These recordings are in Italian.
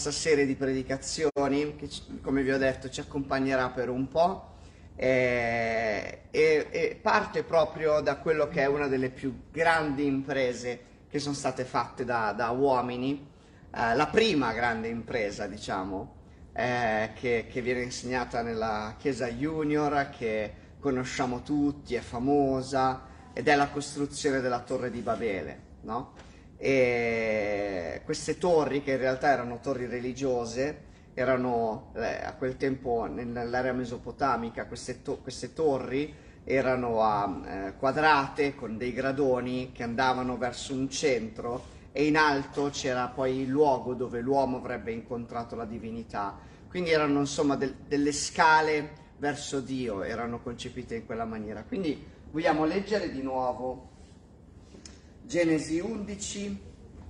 questa serie di predicazioni che, come vi ho detto, ci accompagnerà per un po' e, e, e parte proprio da quello che è una delle più grandi imprese che sono state fatte da, da uomini, eh, la prima grande impresa, diciamo, eh, che, che, viene insegnata nella Chiesa Junior, che conosciamo tutti, è famosa, ed è la costruzione della Torre di Babele, no? E queste torri, che in realtà erano torri religiose, erano eh, a quel tempo nell'area mesopotamica, queste, to- queste torri erano a, eh, quadrate con dei gradoni che andavano verso un centro e in alto c'era poi il luogo dove l'uomo avrebbe incontrato la divinità. Quindi erano insomma del- delle scale verso Dio, erano concepite in quella maniera. Quindi vogliamo leggere di nuovo Genesi 11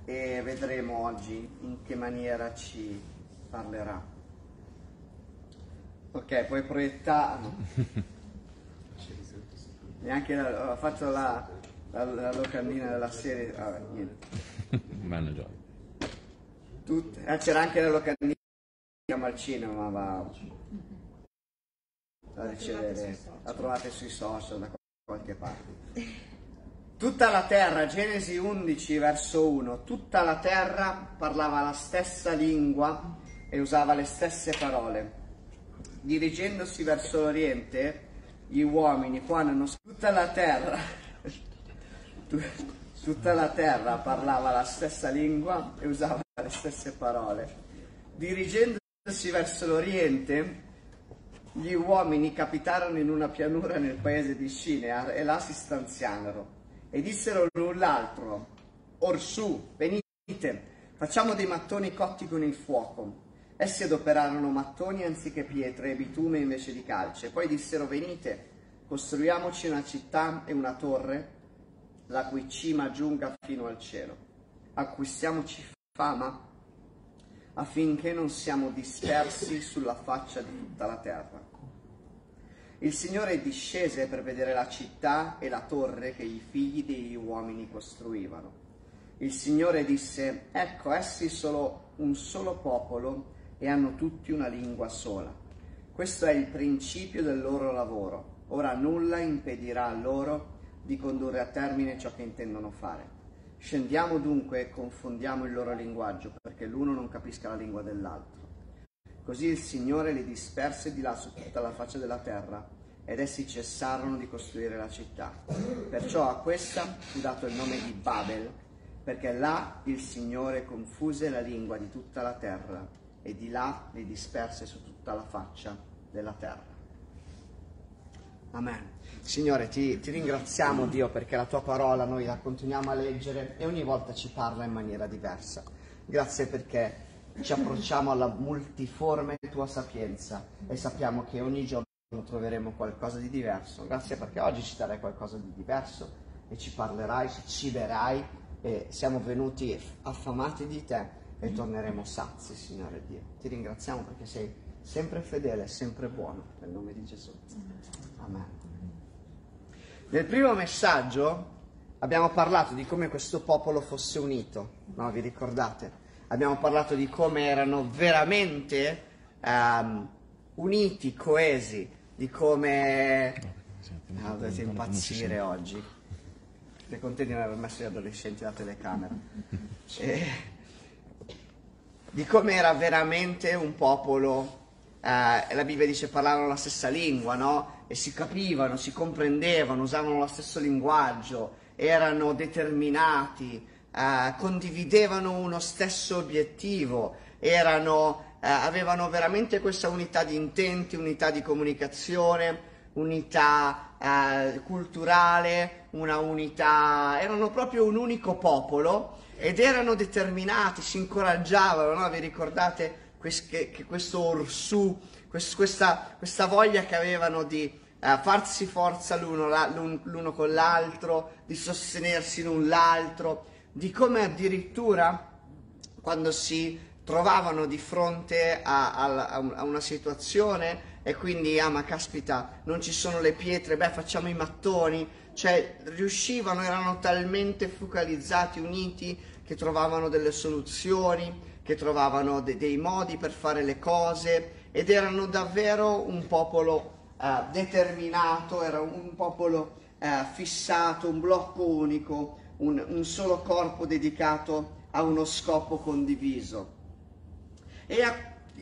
e vedremo oggi in che maniera ci parlerà. Ok, puoi proiettare. Neanche la, ho fatto la, la, la, locandina della serie. Vabbè, niente. Vanno già. Tutte. Eh, c'era anche la locandina al cinema, ma da ricevere. La trovate sui social da qualche parte. Tutta la terra, Genesi 11 verso 1, tutta la terra parlava la stessa lingua e usava le stesse parole. Dirigendosi verso l'Oriente, gli uomini quando tutta la terra tutta la terra parlava la stessa lingua e usava le stesse parole. Dirigendosi verso l'Oriente, gli uomini capitarono in una pianura nel paese di Scinea e là si stanziarono e dissero l'un l'altro, orsù, venite, facciamo dei mattoni cotti con il fuoco. Essi adoperarono mattoni anziché pietre e bitume invece di calce. Poi dissero, venite, costruiamoci una città e una torre, la cui cima giunga fino al cielo. Acquistiamoci fama affinché non siamo dispersi sulla faccia di tutta la terra. Il Signore discese per vedere la città e la torre che i figli degli uomini costruivano. Il Signore disse, ecco, essi sono un solo popolo e hanno tutti una lingua sola. Questo è il principio del loro lavoro. Ora nulla impedirà loro di condurre a termine ciò che intendono fare. Scendiamo dunque e confondiamo il loro linguaggio, perché l'uno non capisca la lingua dell'altro. Così il Signore li disperse di là su tutta la faccia della terra ed essi cessarono di costruire la città. Perciò a questa fu dato il nome di Babel, perché là il Signore confuse la lingua di tutta la terra e di là li disperse su tutta la faccia della terra. Amen. Signore, ti, ti, ringraziamo Dio perché la tua parola noi la continuiamo a leggere e ogni volta ci parla in maniera diversa. Grazie perché ci approcciamo alla multiforme tua sapienza e sappiamo che ogni giorno troveremo qualcosa di diverso. Grazie perché oggi ci darai qualcosa di diverso e ci parlerai, ci ciberai e siamo venuti affamati di te e torneremo sazi, Signore Dio. Ti ringraziamo perché sei sempre fedele, sempre buono, nel nome di Gesù. Amen. Nel primo messaggio abbiamo parlato di come questo popolo fosse unito, no? Vi ricordate? Abbiamo parlato di come erano veramente um, uniti, coesi, di come... Ah, dovete impazzire oggi. Siete contenti di non aver messo gli adolescenti alla telecamera. E... Di come era veramente un popolo eh, la Bibbia dice parlavano la stessa lingua, no? E si capivano, si comprendevano, usavano lo stesso linguaggio, erano determinati, eh, condividevano uno stesso obiettivo, erano, eh, avevano veramente questa unità di intenti, unità di comunicazione, unità eh, culturale, una unità, erano proprio un unico popolo ed erano determinati, si incoraggiavano, no? Vi ricordate? che, che questo orsù, questa, questa, voglia che avevano di uh, farsi forza l'uno, l'un, l'uno con l'altro, di sostenersi l'un l'altro, di come addirittura quando si trovavano di fronte a, a, a, una situazione e quindi, ah ma caspita, non ci sono le pietre, beh facciamo i mattoni, cioè riuscivano, erano talmente focalizzati, uniti, che trovavano delle soluzioni, che trovavano de- dei modi per fare le cose ed erano davvero un popolo eh, determinato, era un popolo eh, fissato, un blocco unico, un, un solo corpo dedicato a uno scopo condiviso. E a,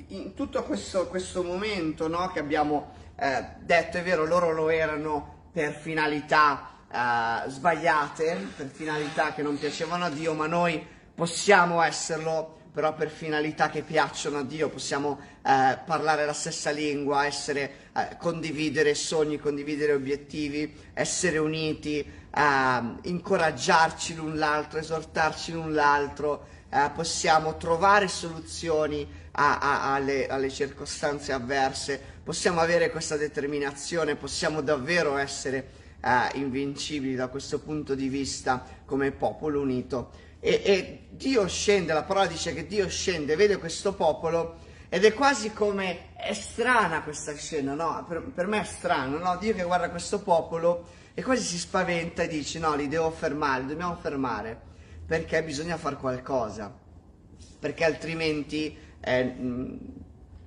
in tutto questo, questo momento no, che abbiamo eh, detto, è vero, loro lo erano per finalità eh, sbagliate, per finalità che non piacevano a Dio, ma noi possiamo esserlo però per finalità che piacciono a Dio, possiamo eh, parlare la stessa lingua, essere, eh, condividere sogni, condividere obiettivi, essere uniti, eh, incoraggiarci l'un l'altro, esortarci l'un l'altro, eh, possiamo trovare soluzioni a, a, alle, alle circostanze avverse, possiamo avere questa determinazione, possiamo davvero essere eh, invincibili da questo punto di vista come popolo unito. E, e, Dio scende, la parola dice che Dio scende, vede questo popolo ed è quasi come, è strana questa scena, no? Per, per me è strano, no? Dio che guarda questo popolo e quasi si spaventa e dice no, li devo fermare, li dobbiamo fermare, perché bisogna fare qualcosa, perché altrimenti eh,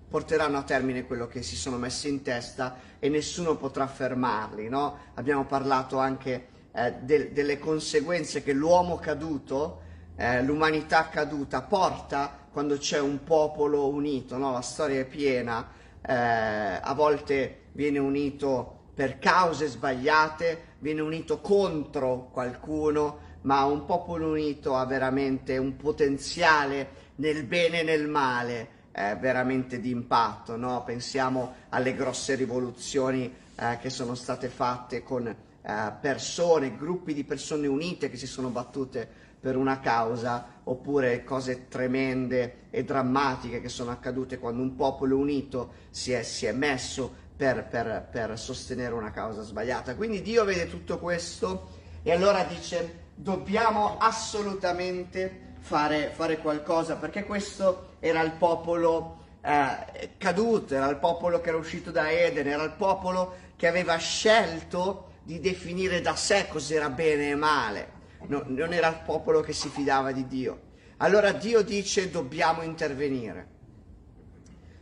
porteranno a termine quello che si sono messi in testa e nessuno potrà fermarli, no? Abbiamo parlato anche eh, de- delle conseguenze che l'uomo caduto, eh, l'umanità caduta porta quando c'è un popolo unito, no? La storia è piena, eh, a volte viene unito per cause sbagliate, viene unito contro qualcuno, ma un popolo unito ha veramente un potenziale nel bene e nel male eh, veramente di impatto. No? Pensiamo alle grosse rivoluzioni eh, che sono state fatte con eh, persone, gruppi di persone unite che si sono battute per una causa, oppure cose tremende e drammatiche che sono accadute quando un popolo unito si è, si è messo per, per, per sostenere una causa sbagliata. Quindi Dio vede tutto questo e allora dice dobbiamo assolutamente fare, fare qualcosa perché questo era il popolo eh, caduto, era il popolo che era uscito da Eden, era il popolo che aveva scelto di definire da sé cos'era bene e male, no, non era il popolo che si fidava di Dio. Allora Dio dice dobbiamo intervenire.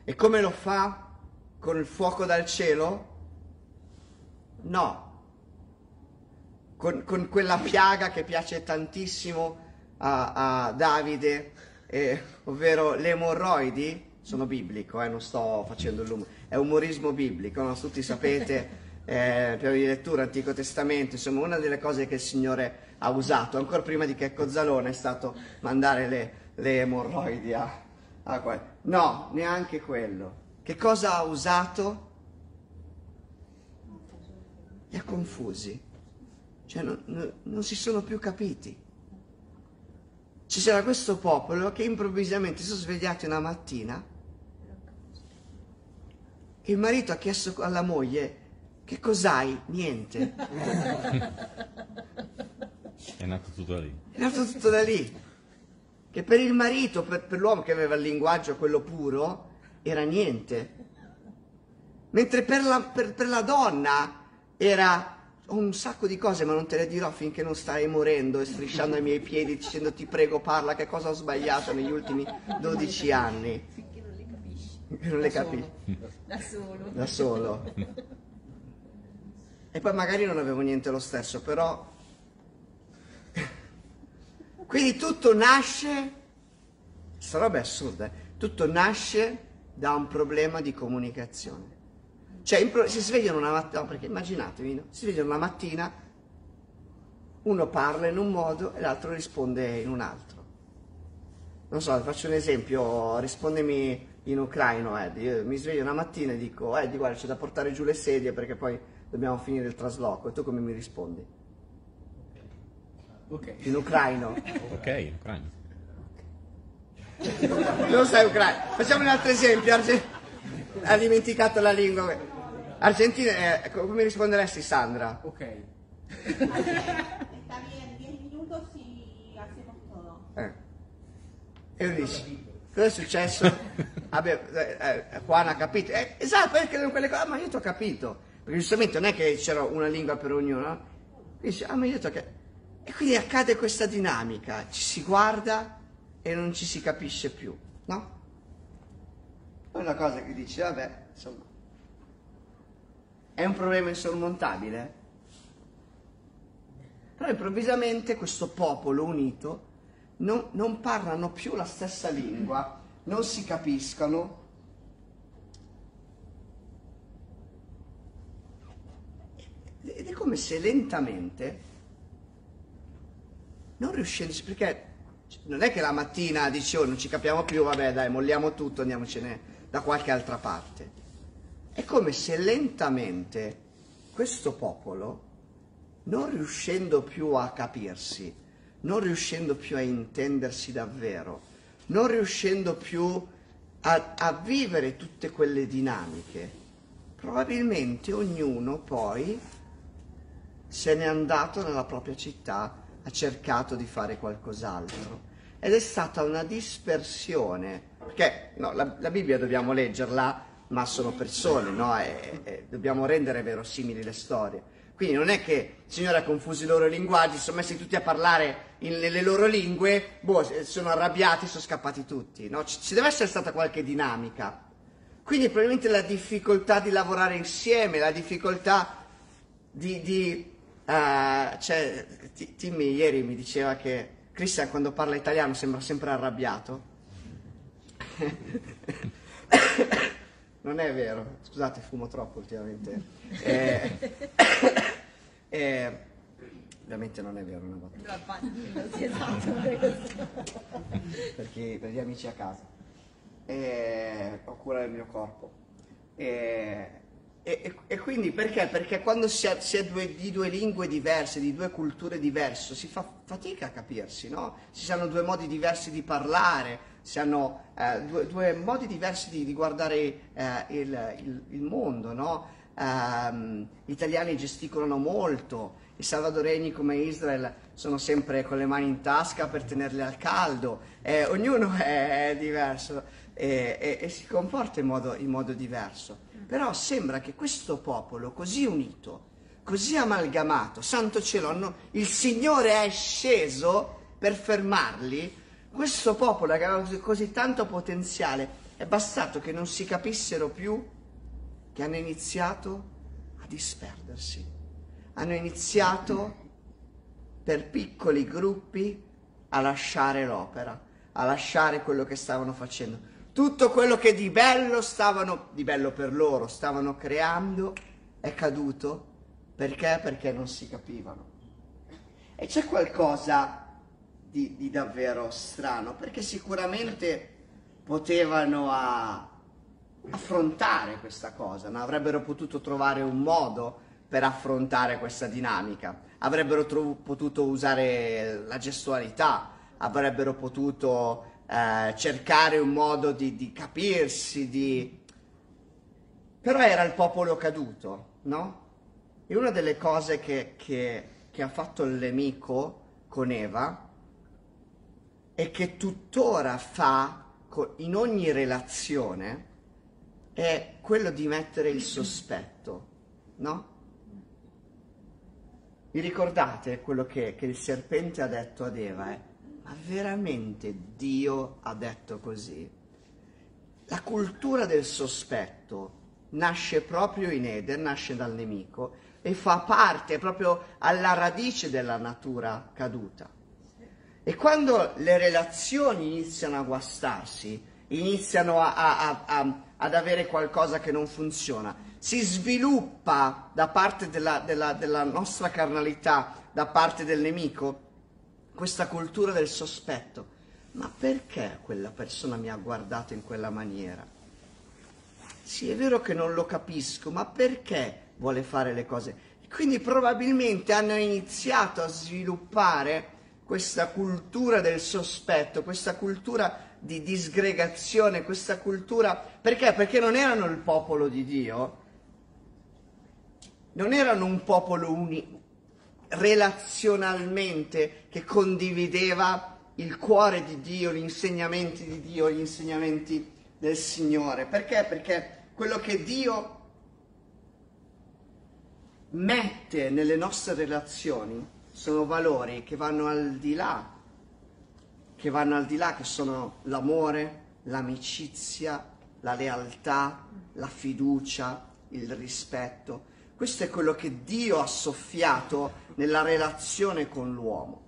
E come lo fa? con il fuoco dal cielo? No. Con, con quella piaga che piace tantissimo a, a Davide, eh, ovvero le emorroidi, sono biblico, eh, non sto facendo il lumore, è umorismo biblico, no? tutti sapete, eh, per di lettura, Antico Testamento, insomma una delle cose che il Signore ha usato, ancora prima di che Cozzalone, è stato mandare le, le emorroidi a, a qua. No, neanche quello. Che cosa ha usato? Li ha confusi, cioè non, non, non si sono più capiti. Ci c'era questo popolo che improvvisamente si sono svegliati una mattina e il marito ha chiesto alla moglie che cos'hai? Niente. È nato tutto da lì. È nato tutto da lì. Che per il marito, per, per l'uomo che aveva il linguaggio quello puro, era niente. Mentre per la, per, per la donna era un sacco di cose, ma non te le dirò finché non stai morendo e strisciando ai miei piedi dicendo ti prego parla che cosa ho sbagliato negli ultimi 12 anni. Finché non le capisci. Non le capisci. Da solo. Da solo. E poi magari non avevo niente lo stesso, però... Quindi tutto nasce... Questa roba è assurda. eh. Tutto nasce da un problema di comunicazione. Cioè, impro- si svegliano una mattina, no, perché immaginatevi, no? si svegliano una mattina, uno parla in un modo e l'altro risponde in un altro. Non so, faccio un esempio, rispondemi in ucraino, Eddie. Io mi sveglio una mattina e dico, Eddie, guarda, c'è da portare giù le sedie perché poi dobbiamo finire il trasloco. E tu come mi rispondi? Ok. In ucraino. Ok, ucraino. Non sai ucraino. Facciamo un altro esempio. Arge- ha dimenticato la lingua. Argentina, eh, come risponderesti Sandra? Ok. Está bien, 10 minutos y hacemos todo. Eh. E lui dice, cosa è successo? Vabbè, eh, eh, Juan ha capito. Eh, esatto, perché erano quelle cose, ah, ma io ti ho capito. Perché giustamente non è che c'era una lingua per ognuno, no? Dice, ah, ma io ti ho capito. E quindi accade questa dinamica, ci si guarda e non ci si capisce più, no? È una cosa che dici, vabbè, insomma, è un problema insormontabile. Però improvvisamente questo popolo unito non, non parlano più la stessa lingua, non si capiscono. Ed è come se lentamente, non riuscendo, perché non è che la mattina dici oh non ci capiamo più, vabbè dai, molliamo tutto, andiamocene da qualche altra parte. È come se lentamente questo popolo, non riuscendo più a capirsi, non riuscendo più a intendersi davvero, non riuscendo più a, a vivere tutte quelle dinamiche, probabilmente ognuno poi se n'è andato nella propria città, ha cercato di fare qualcos'altro. Ed è stata una dispersione, perché no, la, la Bibbia dobbiamo leggerla, ma sono persone, no? e, e dobbiamo rendere verosimili le storie. Quindi non è che il Signore ha confuso i loro linguaggi, si sono messi tutti a parlare in, nelle loro lingue, boh, sono arrabbiati, sono scappati tutti. No? Ci, ci deve essere stata qualche dinamica. Quindi probabilmente la difficoltà di lavorare insieme, la difficoltà di... di uh, cioè, Timmy ieri mi diceva che Christian quando parla italiano sembra sempre arrabbiato. non è vero, scusate, fumo troppo ultimamente. Eh, eh, ovviamente non è vero una volta. Sì, esatto. per, chi- per gli amici a casa. Eh, ho cura del mio corpo. Eh, e, e- quindi perché? Perché quando si ha, si ha due, di due lingue diverse, di due culture diverse, si fa fatica a capirsi, no? Si hanno due modi diversi di parlare, si hanno eh, due, due modi diversi di, di guardare eh, il, il- il mondo, no? Ehm, gli italiani gesticolano molto, i salvadoregni come Israel sono sempre con le mani in tasca per tenerle al caldo, eh, ognuno è, è diverso e, e- e si comporta in modo, in modo diverso. Però sembra che questo popolo così unito, così amalgamato, santo cielo, hanno- il Signore è sceso per fermarli, questo popolo che aveva così, così tanto potenziale, è bastato che non si capissero più che hanno iniziato a disperdersi. Hanno iniziato per piccoli gruppi a lasciare l'opera, a lasciare quello che stavano facendo. Tutto quello che di bello stavano, di bello per loro, stavano creando è caduto. Perché? Perché non si capivano. E c'è qualcosa di, di davvero strano, perché sicuramente potevano a- affrontare questa cosa, no? avrebbero potuto trovare un modo per affrontare questa dinamica, avrebbero tro- potuto usare la gestualità, avrebbero potuto eh, cercare un modo di, di capirsi, di... però era il popolo caduto, no? E una delle cose che, che- che ha fatto il nemico con Eva e che tuttora fa in ogni relazione è quello di mettere il sospetto, no? Vi ricordate quello che, che il serpente ha detto ad Eva? eh? Ma veramente Dio ha detto così? La cultura del sospetto nasce proprio in Eden, nasce dal nemico e fa parte proprio alla radice della natura caduta. E quando le relazioni iniziano a guastarsi, iniziano a- a- a- ad avere qualcosa che non funziona, si sviluppa da parte della, della- della nostra carnalità, da parte del nemico, questa cultura del sospetto. Ma perché quella persona mi ha guardato in quella maniera? Sì, è vero che non lo capisco, ma perché vuole fare le cose? Quindi probabilmente hanno iniziato a sviluppare questa cultura del sospetto, questa cultura di disgregazione, questa cultura... Perché? Perché non erano il popolo di Dio, non erano un popolo uni- relazionalmente che condivideva il cuore di Dio, gli insegnamenti di Dio, gli insegnamenti del Signore. Perché? Perché quello che Dio mette nelle nostre relazioni sono valori che vanno al di là che vanno al di là, che sono l'amore, l'amicizia, la lealtà, la fiducia, il rispetto. Questo è quello che Dio ha soffiato nella relazione con l'uomo.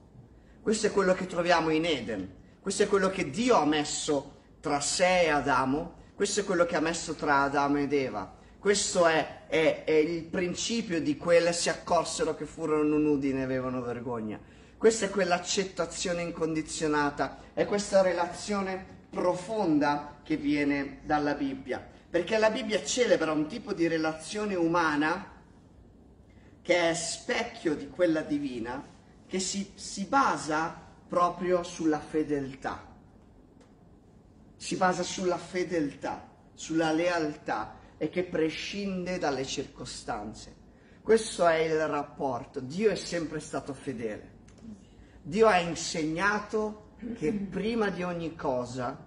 Questo è quello che troviamo in Eden. Questo è quello che Dio ha messo tra sé e Adamo. Questo è quello che ha messo tra Adamo ed Eva. Questo è, è, è il principio di quelle si accorsero che furono nudi e ne avevano vergogna. Questa è quell'accettazione incondizionata, è questa relazione profonda che viene dalla Bibbia. Perché la Bibbia celebra un tipo di relazione umana che è specchio di quella divina, che si, si basa proprio sulla fedeltà. Si basa sulla fedeltà, sulla lealtà e che prescinde dalle circostanze. Questo è il rapporto. Dio è sempre stato fedele. Dio ha insegnato che prima di ogni cosa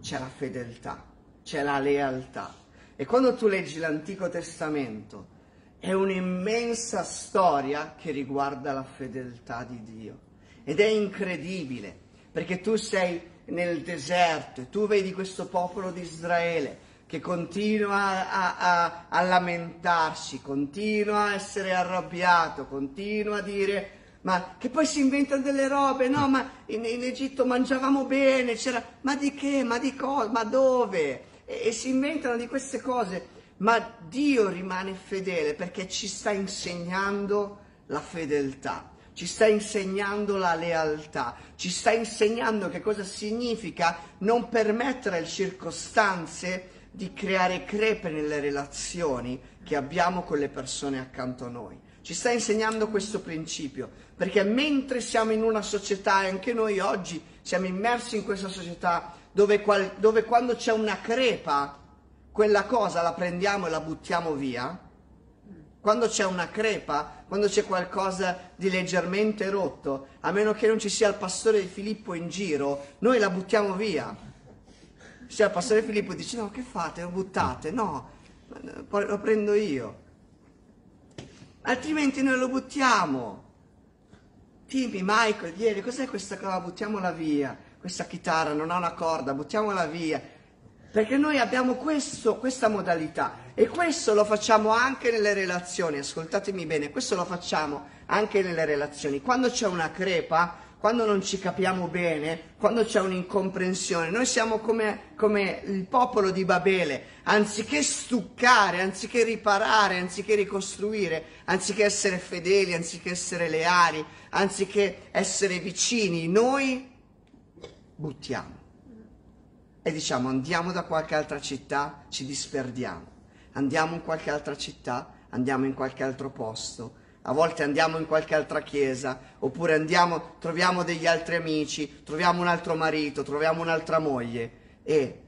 c'è la fedeltà, c'è la lealtà. E quando tu leggi l'Antico Testamento, è un'immensa storia che riguarda la fedeltà di Dio. Ed è incredibile, perché tu sei nel deserto e tu vedi questo popolo di Israele che continua a, a, a lamentarsi, continua a essere arrabbiato, continua a dire ma che poi si inventano delle robe, no, ma in, in Egitto mangiavamo bene, c'era, ma di che, ma di cosa, ma dove? E, e si inventano di queste cose ma Dio rimane fedele perché ci sta insegnando la fedeltà, ci sta insegnando la lealtà, ci sta insegnando che cosa significa non permettere alle circostanze di creare crepe nelle relazioni che abbiamo con le persone accanto a noi. Ci sta insegnando questo principio, perché mentre siamo in una società, e anche noi oggi siamo immersi in questa società, dove, qual, dove quando c'è una crepa quella cosa la prendiamo e la buttiamo via, quando c'è una crepa, quando c'è qualcosa di leggermente rotto, a meno che non ci sia il pastore di Filippo in giro, noi la buttiamo via. Se il pastore Filippo dice no, che fate? Lo buttate? No, lo prendo io. Altrimenti noi lo buttiamo. Timmy, Michael, vieni, cos'è questa cosa? Buttiamola via. Questa chitarra non ha una corda, buttiamola via. Perché noi abbiamo questo, questa modalità e questo lo facciamo anche nelle relazioni, ascoltatemi bene, questo lo facciamo anche nelle relazioni. Quando c'è una crepa, quando non ci capiamo bene, quando c'è un'incomprensione, noi siamo come, come il popolo di Babele, anziché stuccare, anziché riparare, anziché ricostruire, anziché essere fedeli, anziché essere leali, anziché essere vicini, noi buttiamo e diciamo andiamo da qualche altra città, ci disperdiamo, andiamo in qualche altra città, andiamo in qualche altro posto, a volte andiamo in qualche altra chiesa, oppure andiamo, troviamo degli altri amici, troviamo un altro marito, troviamo un'altra moglie e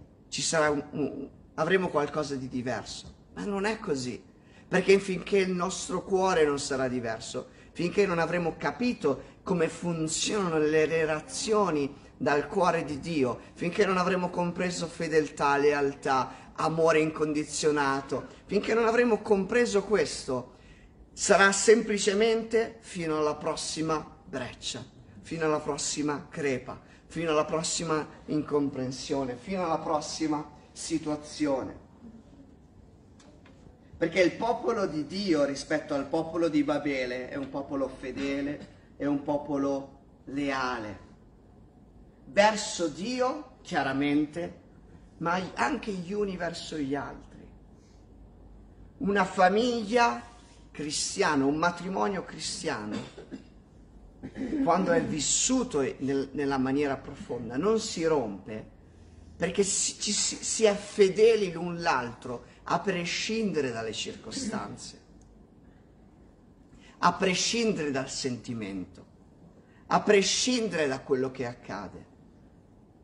un, un, avremo qualcosa di diverso. Ma non è così, perché finché il nostro cuore non sarà diverso, finché non avremo capito come funzionano le relazioni dal cuore di Dio, finché non avremo compreso fedeltà, lealtà, amore incondizionato, finché non avremo compreso questo, sarà semplicemente fino alla prossima breccia, fino alla prossima crepa, fino alla prossima incomprensione, fino alla prossima situazione. Perché il popolo di Dio rispetto al popolo di Babele è un popolo fedele, è un popolo leale verso Dio, chiaramente, ma anche gli uni verso gli altri. Una famiglia cristiana, un matrimonio cristiano, quando è vissuto nel, nella maniera profonda, non si rompe perché si, ci, si è fedeli l'un l'altro a prescindere dalle circostanze, a prescindere dal sentimento, a prescindere da quello che accade.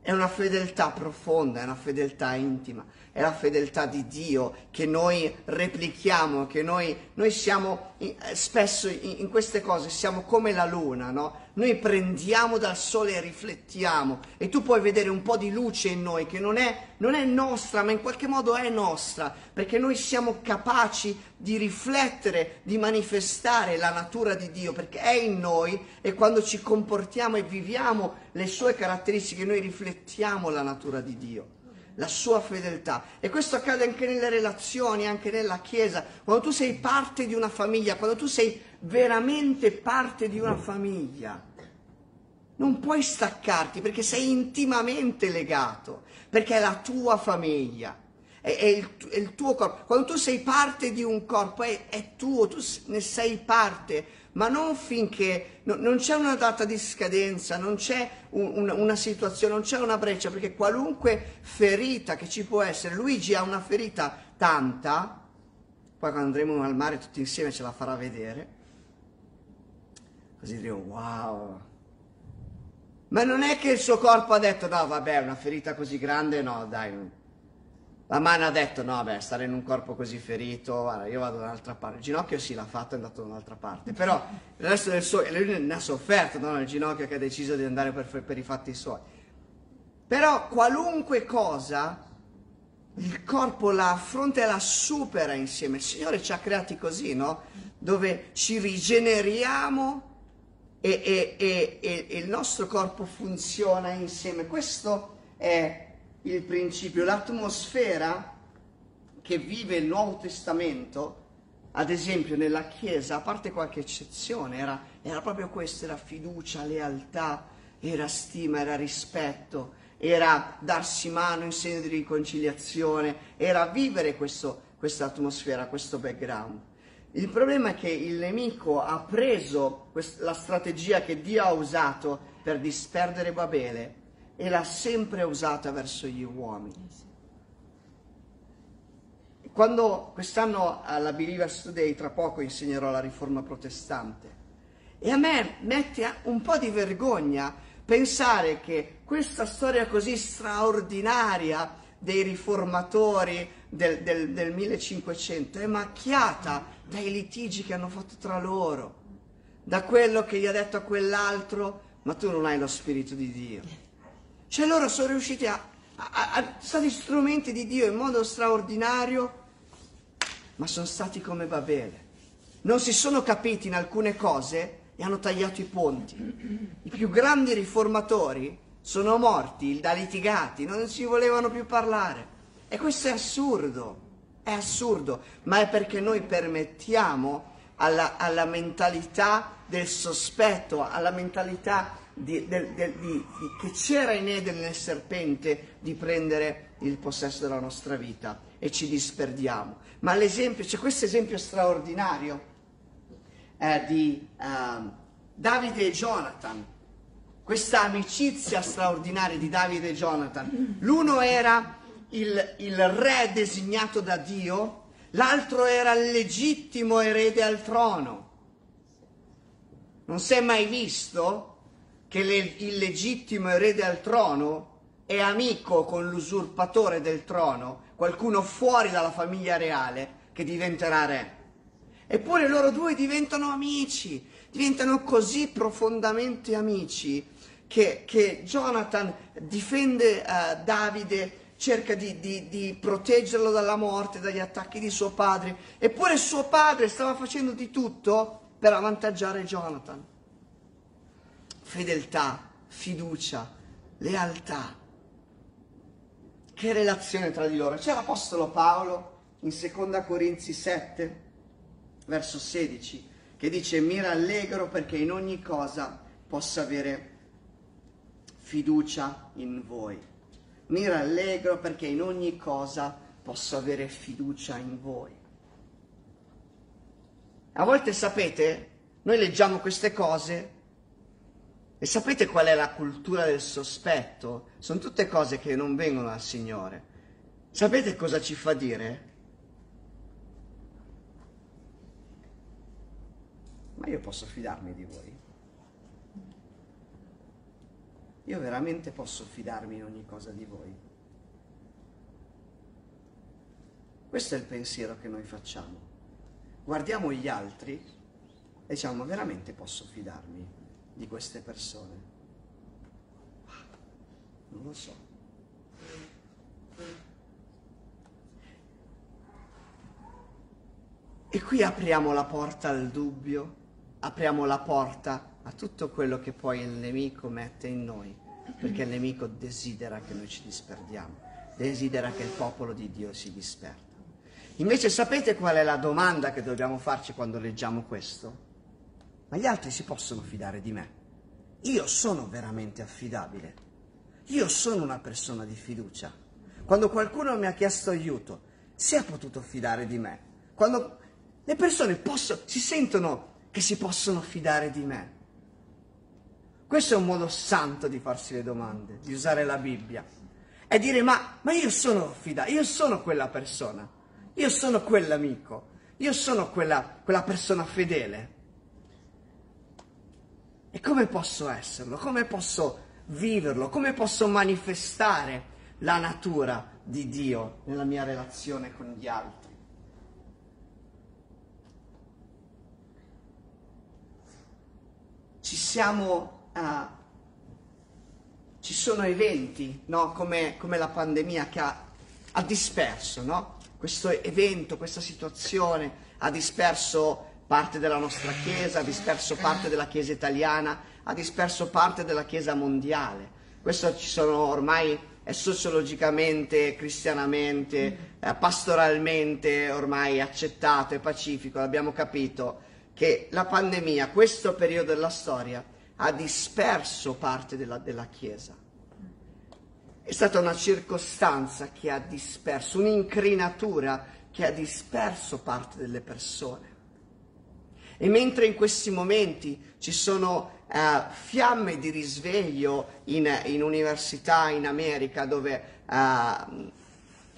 È una fedeltà profonda, è una fedeltà intima, è la fedeltà di Dio che noi replichiamo, che noi, noi siamo in- eh, spesso in, in queste cose siamo come la luna, no? Noi prendiamo dal sole e riflettiamo e tu puoi vedere un po' di luce in noi che non è, non è nostra, ma in qualche modo è nostra, perché noi siamo capaci di riflettere, di manifestare la natura di Dio, perché è in noi e quando ci comportiamo e viviamo le sue caratteristiche, noi riflettiamo la natura di Dio la sua fedeltà. E questo accade anche nelle relazioni, anche nella Chiesa. Quando tu sei parte di una famiglia, quando tu sei veramente parte di una famiglia, non puoi staccarti perché sei intimamente legato, perché è la tua famiglia. È, è il, è il tuo corpo. Quando tu sei parte di un corpo, è, è tuo, tu ne sei parte, ma non finché no- non c'è una data di scadenza, non c'è un- una, una situazione, non c'è una breccia, perché qualunque ferita che ci può essere, Luigi ha una ferita tanta, poi quando andremo al mare tutti insieme ce la farà vedere, così diremo wow. Ma non è che il suo corpo ha detto no vabbè una ferita così grande no dai la mano ha detto no, beh, stare in un corpo così ferito, guarda, io vado da un'altra parte. Il ginocchio sì, l'ha fatto, è andato da un'altra parte. Però il resto del suo, lui ne ha sofferto, no? Il ginocchio che ha deciso di andare per, per i fatti suoi. Però qualunque cosa, il corpo la affronta e la supera insieme. Il Signore ci ha creati così, no? Dove ci rigeneriamo e, e- e- e- il nostro corpo funziona insieme. Questo è il principio, l'atmosfera che vive il Nuovo Testamento, ad esempio nella Chiesa, a parte qualche eccezione, era, era proprio questo, era fiducia, lealtà, era stima, era rispetto, era darsi mano in segno di riconciliazione, era vivere questa atmosfera, questo background. Il problema è che il nemico ha preso quest- la strategia che Dio ha usato per disperdere Babele e l'ha sempre usata verso gli uomini. Quando quest'anno alla Believers Today, tra poco insegnerò la riforma protestante, e a me mette un po' di vergogna pensare che questa storia così straordinaria dei riformatori del, del- del 1500 è macchiata dai litigi che hanno fatto tra loro, da quello che gli ha detto a quell'altro, ma tu non hai lo spirito di Dio. Cioè loro sono riusciti a, a, a- stati strumenti di Dio in modo straordinario, ma sono stati come Babele. Non si sono capiti in alcune cose e hanno tagliato i ponti. I più grandi riformatori sono morti da litigati, non si volevano più parlare. E questo è assurdo, è assurdo, ma è perché noi permettiamo alla, alla mentalità del sospetto, alla mentalità di- del- del- di- di- che c'era in Eden nel serpente di prendere il possesso della nostra vita e ci disperdiamo. Ma l'esempio, c'è questo esempio straordinario eh, di ehm, Davide e Jonathan, questa amicizia straordinaria di Davide e Jonathan. L'uno era il, il re designato da Dio, l'altro era il legittimo erede al trono. Non si è mai visto che le- il legittimo erede al trono è amico con l'usurpatore del trono, qualcuno fuori dalla famiglia reale che diventerà re. Eppure loro due diventano amici, diventano così profondamente amici che, che Jonathan difende eh, Davide, cerca di, di- di proteggerlo dalla morte, dagli attacchi di suo padre, eppure suo padre stava facendo di tutto per avvantaggiare Jonathan. Fedeltà, fiducia, lealtà. Che relazione tra di loro? C'è l'Apostolo Paolo in Seconda Corinzi 7, verso 16, che dice mi rallegro perché in ogni cosa possa avere fiducia in voi. Mi rallegro perché in ogni cosa posso avere fiducia in voi. A volte sapete, noi leggiamo queste cose e sapete qual è la cultura del sospetto? Sono tutte cose che non vengono dal Signore. Sapete cosa ci fa dire? Ma io posso fidarmi di voi? Io veramente posso fidarmi in ogni cosa di voi? Questo è il pensiero che noi facciamo. guardiamo gli altri e diciamo, ma veramente posso fidarmi di queste persone? Non lo so. E qui apriamo la porta al dubbio, apriamo la porta a tutto quello che poi il nemico mette in noi, perché il nemico desidera che noi ci disperdiamo, desidera che il popolo di Dio si disperda. Invece sapete qual è la domanda che dobbiamo farci quando leggiamo questo? Ma gli altri si possono fidare di me? Io sono veramente affidabile? Io sono una persona di fiducia? Quando qualcuno mi ha chiesto aiuto, si è potuto fidare di me? Quando le persone possono, si sentono che si possono fidare di me. Questo è un modo santo di farsi le domande, di usare la Bibbia. È dire, ma, ma io sono fidato, io sono quella persona, io sono quell'amico, io sono quella, quella persona fedele. E come posso esserlo? Come posso viverlo? Come posso manifestare la natura di Dio nella mia relazione con gli altri? ci siamo, uh, ci sono eventi, no? come, come, la pandemia che ha, ha disperso, no? questo evento, questa situazione ha disperso parte della nostra Chiesa, ha disperso parte della Chiesa italiana, ha disperso parte della Chiesa mondiale. Questo ci sono ormai è sociologicamente, cristianamente, eh, pastoralmente ormai accettato e pacifico, l'abbiamo capito che la pandemia, questo periodo della storia, ha disperso parte della, della Chiesa. È stata una circostanza che ha disperso, un'incrinatura che ha disperso parte delle persone. E mentre in questi momenti ci sono uh, fiamme di risveglio in, in, università in America, dove uh,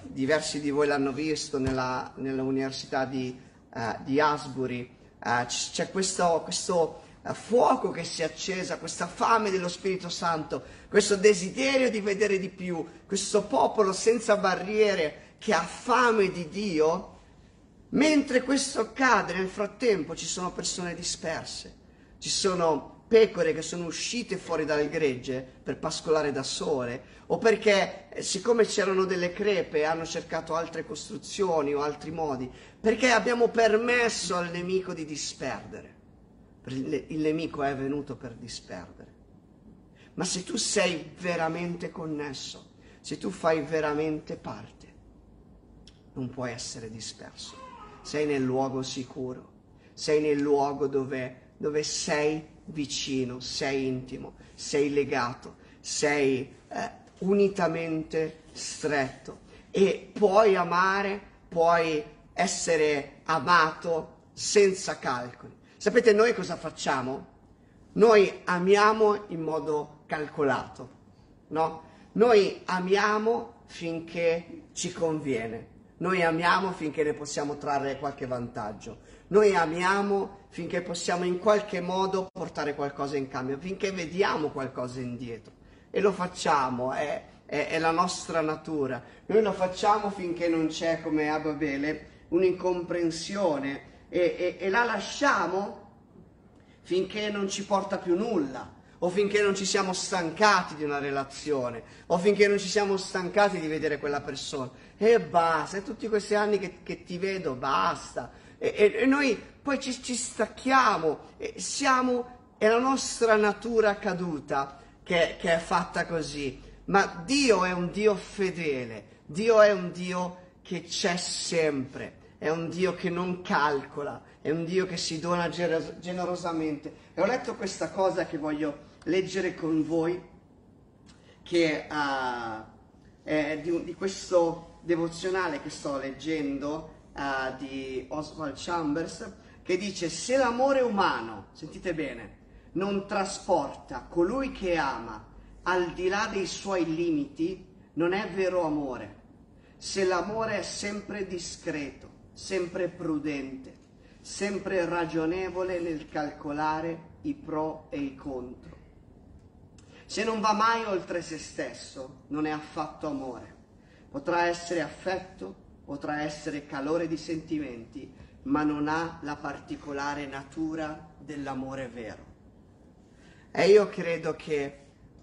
diversi di voi l'hanno visto nella, nell'università di, uh, di Asbury, c'è questo, questo fuoco che si è accesa, questa fame dello Spirito Santo, questo desiderio di vedere di più, questo popolo senza barriere che ha fame di Dio, mentre questo accade nel frattempo ci sono persone disperse, ci sono pecore che sono uscite fuori dal gregge per pascolare da sole, o perché eh, siccome c'erano delle crepe hanno cercato altre costruzioni o altri modi, perché abbiamo permesso al nemico di disperdere. Il nemico è venuto per disperdere. Ma se tu sei veramente connesso, se tu fai veramente parte, non puoi essere disperso. Sei nel luogo sicuro, sei nel luogo dove, dove sei vicino, sei intimo, sei legato, sei eh, unitamente stretto e puoi amare, puoi essere amato senza calcoli. Sapete noi cosa facciamo? Noi amiamo in modo calcolato, no? Noi amiamo finché ci conviene, noi amiamo finché ne possiamo trarre qualche vantaggio, noi amiamo finché possiamo in qualche modo portare qualcosa in cambio, finché vediamo qualcosa indietro. E lo facciamo, è, è, è la nostra natura. Noi lo facciamo finché non c'è, come a Babele, un'incomprensione e, e, e la lasciamo finché non ci porta più nulla o finché non ci siamo stancati di una relazione, o finché non ci siamo stancati di vedere quella persona. E basta, è tutti questi anni che, che ti vedo, basta. E, e, e noi poi ci, ci stacchiamo, siamo, è la nostra natura caduta che, che è fatta così. Ma Dio è un Dio fedele, Dio è un Dio che c'è sempre, è un Dio che non calcola, è un Dio che si dona generosamente. E ho letto questa cosa che voglio leggere con voi, che uh, è di, di, questo devozionale che sto leggendo uh, di Oswald Chambers, che dice se l'amore umano, sentite bene, non trasporta colui che ama al di là dei suoi limiti, non è vero amore. Se l'amore è sempre discreto, sempre prudente, sempre ragionevole nel calcolare i pro e i contro. Se non va mai oltre se stesso, non è affatto amore. Potrà essere affetto, potrà essere calore di sentimenti, ma non ha la particolare natura dell'amore vero. E io credo che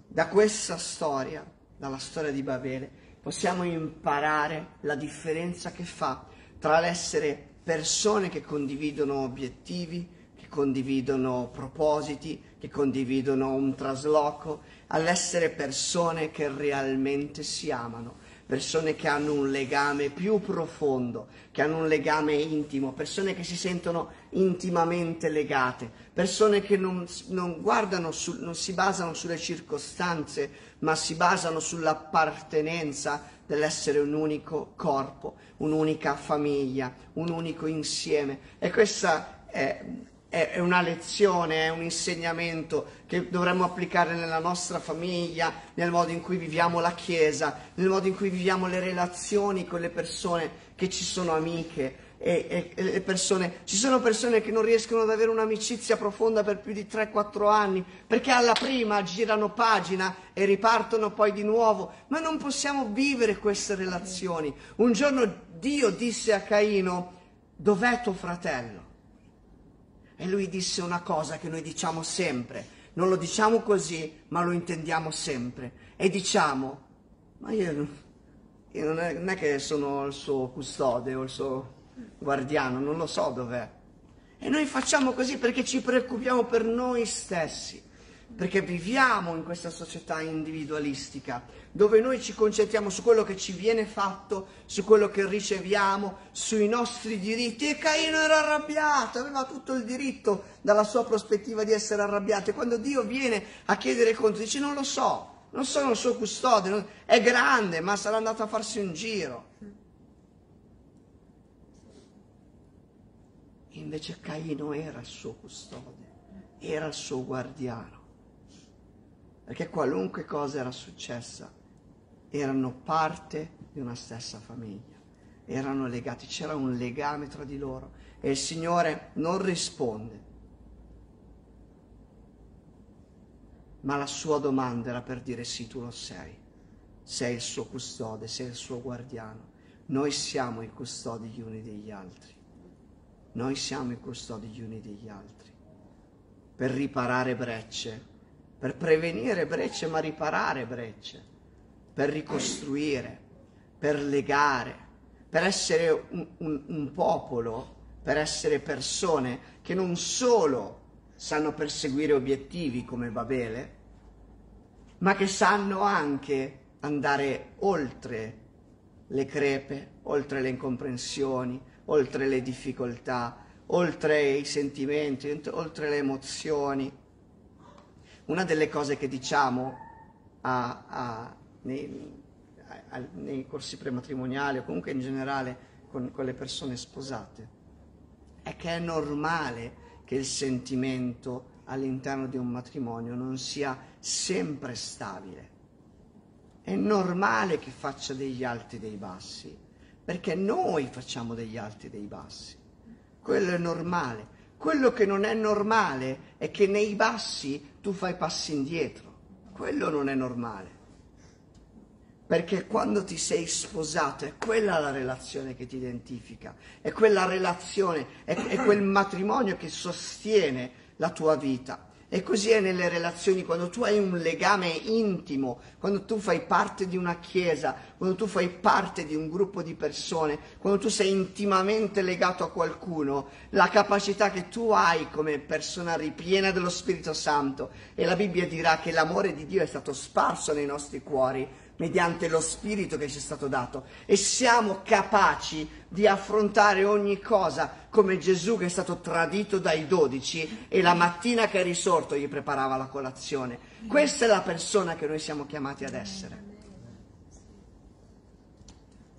da questa storia, dalla storia di Babele, possiamo imparare la differenza che fa tra l'essere persone che condividono obiettivi, che condividono propositi, che condividono un trasloco, all'essere persone che realmente si amano, persone che hanno un legame più profondo, che hanno un legame intimo, persone che si sentono intimamente legate, persone che non, non guardano, su, non si basano sulle circostanze, ma si basano sull'appartenenza dell'essere un unico corpo, un'unica famiglia, un unico insieme. E questa è è una lezione, è un insegnamento che dovremmo applicare nella nostra famiglia, nel modo in cui viviamo la Chiesa, nel modo in cui viviamo le relazioni con le persone che ci sono amiche. E, e, e persone, ci sono persone che non riescono ad avere un'amicizia profonda per più di 3-4 anni perché alla prima girano pagina e ripartono poi di nuovo, ma non possiamo vivere queste relazioni. Un giorno Dio disse a Caino, dov'è tuo fratello? E lui disse una cosa che noi diciamo sempre, non lo diciamo così, ma lo intendiamo sempre. E diciamo, ma io, io non, è, non, è, che sono il suo custode o il suo guardiano, non lo so dov'è. E noi facciamo così perché ci preoccupiamo per noi stessi perché viviamo in questa società individualistica, dove noi ci concentriamo su quello che ci viene fatto, su quello che riceviamo, sui nostri diritti. E Caino era arrabbiato, aveva tutto il diritto dalla sua prospettiva di essere arrabbiato. E quando Dio viene a chiedere conto, dice non lo so, non sono il suo custode, è grande, ma sarà andato a farsi un giro. Invece Caino era il suo custode, era il suo guardiano perché qualunque cosa era successa, erano parte di una stessa famiglia, erano legati, c'era un legame tra di loro e il Signore non risponde. Ma la sua domanda era per dire sì, tu lo sei, sei il suo custode, sei il suo guardiano. Noi siamo i custodi gli uni degli altri. Noi siamo i custodi gli uni degli altri. Per riparare brecce per prevenire brecce ma riparare brecce, per ricostruire, per legare, per essere un, un, un popolo, per essere persone che non solo sanno perseguire obiettivi come Babele, ma che sanno anche andare oltre le crepe, oltre le incomprensioni, oltre le difficoltà, oltre i sentimenti, oltre le emozioni. Una delle cose che diciamo a, a, nei, nei, corsi prematrimoniali o comunque in generale con, con le persone sposate è che è normale che il sentimento all'interno di un matrimonio non sia sempre stabile. È normale che faccia degli alti e dei bassi, perché noi facciamo degli alti e dei bassi. Quello è normale. Quello che non è normale è che nei bassi tu fai passi indietro. Quello non è normale. Perché quando ti sei sposato è quella la relazione che ti identifica, è quella relazione, è, è quel matrimonio che sostiene la tua vita. E così è nelle relazioni, quando tu hai un legame intimo, quando tu fai parte di una chiesa, quando tu fai parte di un gruppo di persone, quando tu sei intimamente legato a qualcuno, la capacità che tu hai come persona ripiena dello Spirito Santo, e la Bibbia dirà che l'amore di Dio è stato sparso nei nostri cuori, mediante lo Spirito che ci è stato dato e siamo capaci di affrontare ogni cosa come Gesù che è stato tradito dai dodici e la mattina che è risorto gli preparava la colazione. Questa è la persona che noi siamo chiamati ad essere.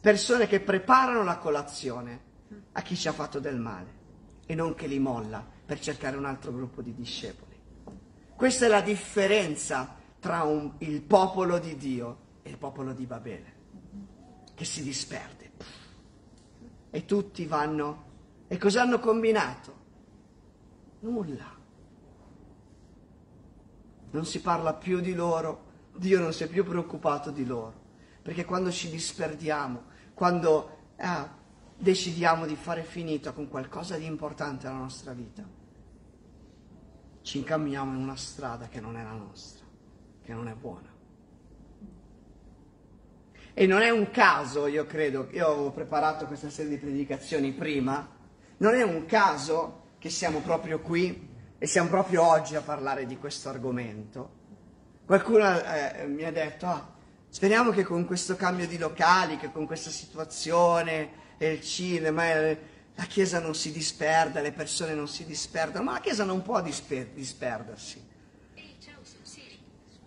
Persone che preparano la colazione a chi ci ha fatto del male e non che li molla per cercare un altro gruppo di discepoli. Questa è la differenza tra un, il popolo di Dio il popolo di Babele, che si disperde. E tutti vanno... E cosa hanno combinato? Nulla. Non si parla più di loro, Dio non si è più preoccupato di loro, perché quando ci disperdiamo, quando ah, decidiamo di fare finita con qualcosa di importante nella nostra vita, ci incamminiamo in una strada che non è la nostra, che non è buona. E non è un caso, io credo, io avevo preparato questa serie di predicazioni prima, non è un caso che siamo proprio qui e siamo proprio oggi a parlare di questo argomento. Qualcuno eh, mi ha detto, ah, speriamo che con questo cambio di locali, che con questa situazione, e il cinema, e la Chiesa non si disperda, le persone non si disperdano, ma la Chiesa non può disper- disperdersi.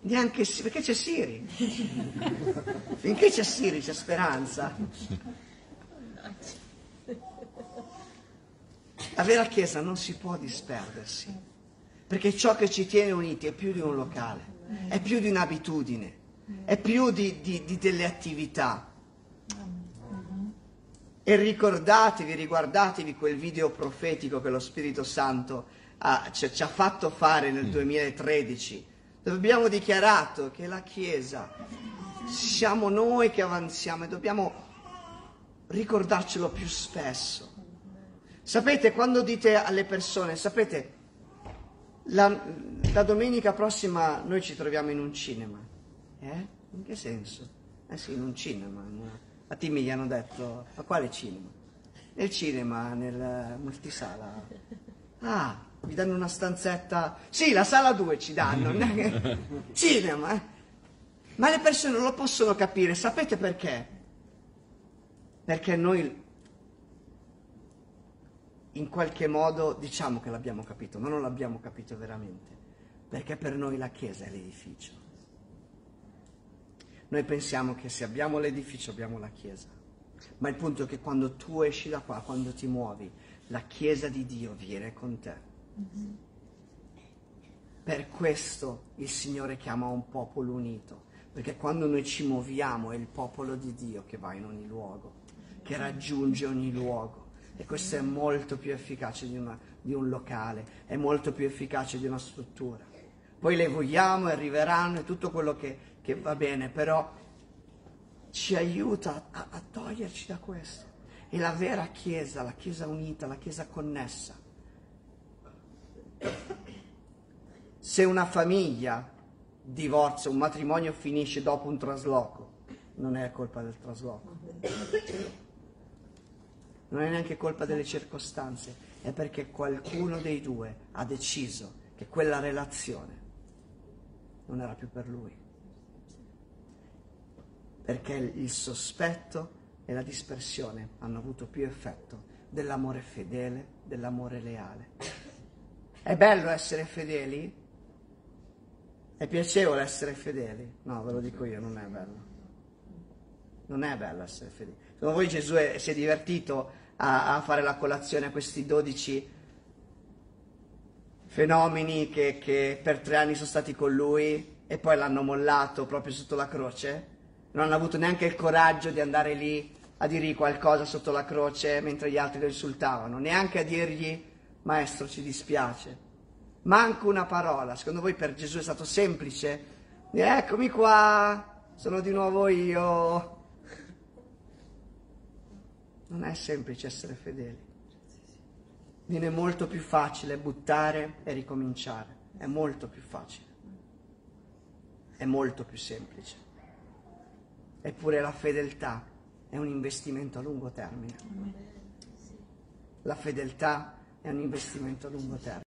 Neanche perché c'è Siri. Finché c'è Siri c'è speranza. La vera Chiesa non si può disperdersi, perché ciò che ci tiene uniti è più di un locale, è più di un'abitudine, è più di, di, di delle attività. E ricordatevi, riguardatevi quel video profetico che lo Spirito Santo ha, ci, ci ha fatto fare nel 2013 dove abbiamo dichiarato che la Chiesa siamo noi che avanziamo e dobbiamo ricordarcelo più spesso. Sapete, quando dite alle persone, sapete, la, la domenica prossima noi ci troviamo in un cinema. Eh? In che senso? Eh sì, in un cinema. A Timmy gli hanno detto, ma quale cinema? Nel cinema, nel multisala. Ah, mi danno una stanzetta. Sì, la sala 2 ci danno. Cinema. eh. Ma le persone non lo possono capire. Sapete perché? Perché noi in qualche modo diciamo che l'abbiamo capito, ma non l'abbiamo capito veramente. Perché per noi la Chiesa è l'edificio. Noi pensiamo che se abbiamo l'edificio abbiamo la Chiesa. Ma il punto è che quando tu esci da qua, quando ti muovi, la Chiesa di Dio viene con te. Per questo il Signore chiama un popolo unito, perché quando noi ci muoviamo è il popolo di Dio che va in ogni luogo, che raggiunge ogni luogo. E questo è molto più efficace di, una, di un locale, è molto più efficace di una struttura. Poi le vogliamo, arriveranno e tutto quello che, che va bene, però ci aiuta a, a toglierci da questo. E la vera Chiesa, la Chiesa unita, la Chiesa connessa, se una famiglia divorzia, un matrimonio finisce dopo un trasloco, non è colpa del trasloco. Non è neanche colpa delle circostanze, è perché qualcuno dei due ha deciso che quella relazione non era più per lui. Perché il sospetto e la dispersione hanno avuto più effetto dell'amore fedele, dell'amore leale. È bello essere fedeli? È piacevole essere fedeli? No, ve lo dico io, non è bello. Non è bello essere fedeli. Secondo voi Gesù è, si è divertito a, a, fare la colazione a questi dodici fenomeni che, che per tre anni sono stati con lui e poi l'hanno mollato proprio sotto la croce? Non hanno avuto neanche il coraggio di andare lì a dirgli qualcosa sotto la croce mentre gli altri lo insultavano, neanche a dirgli Maestro, ci dispiace. Manco una parola. Secondo voi per Gesù è stato semplice? Eccomi qua, sono di nuovo io. Non è semplice essere fedeli. Viene molto più facile buttare e ricominciare. È molto più facile. È molto più semplice. Eppure la fedeltà è un investimento a lungo termine. La fedeltà è un investimento a lungo termine.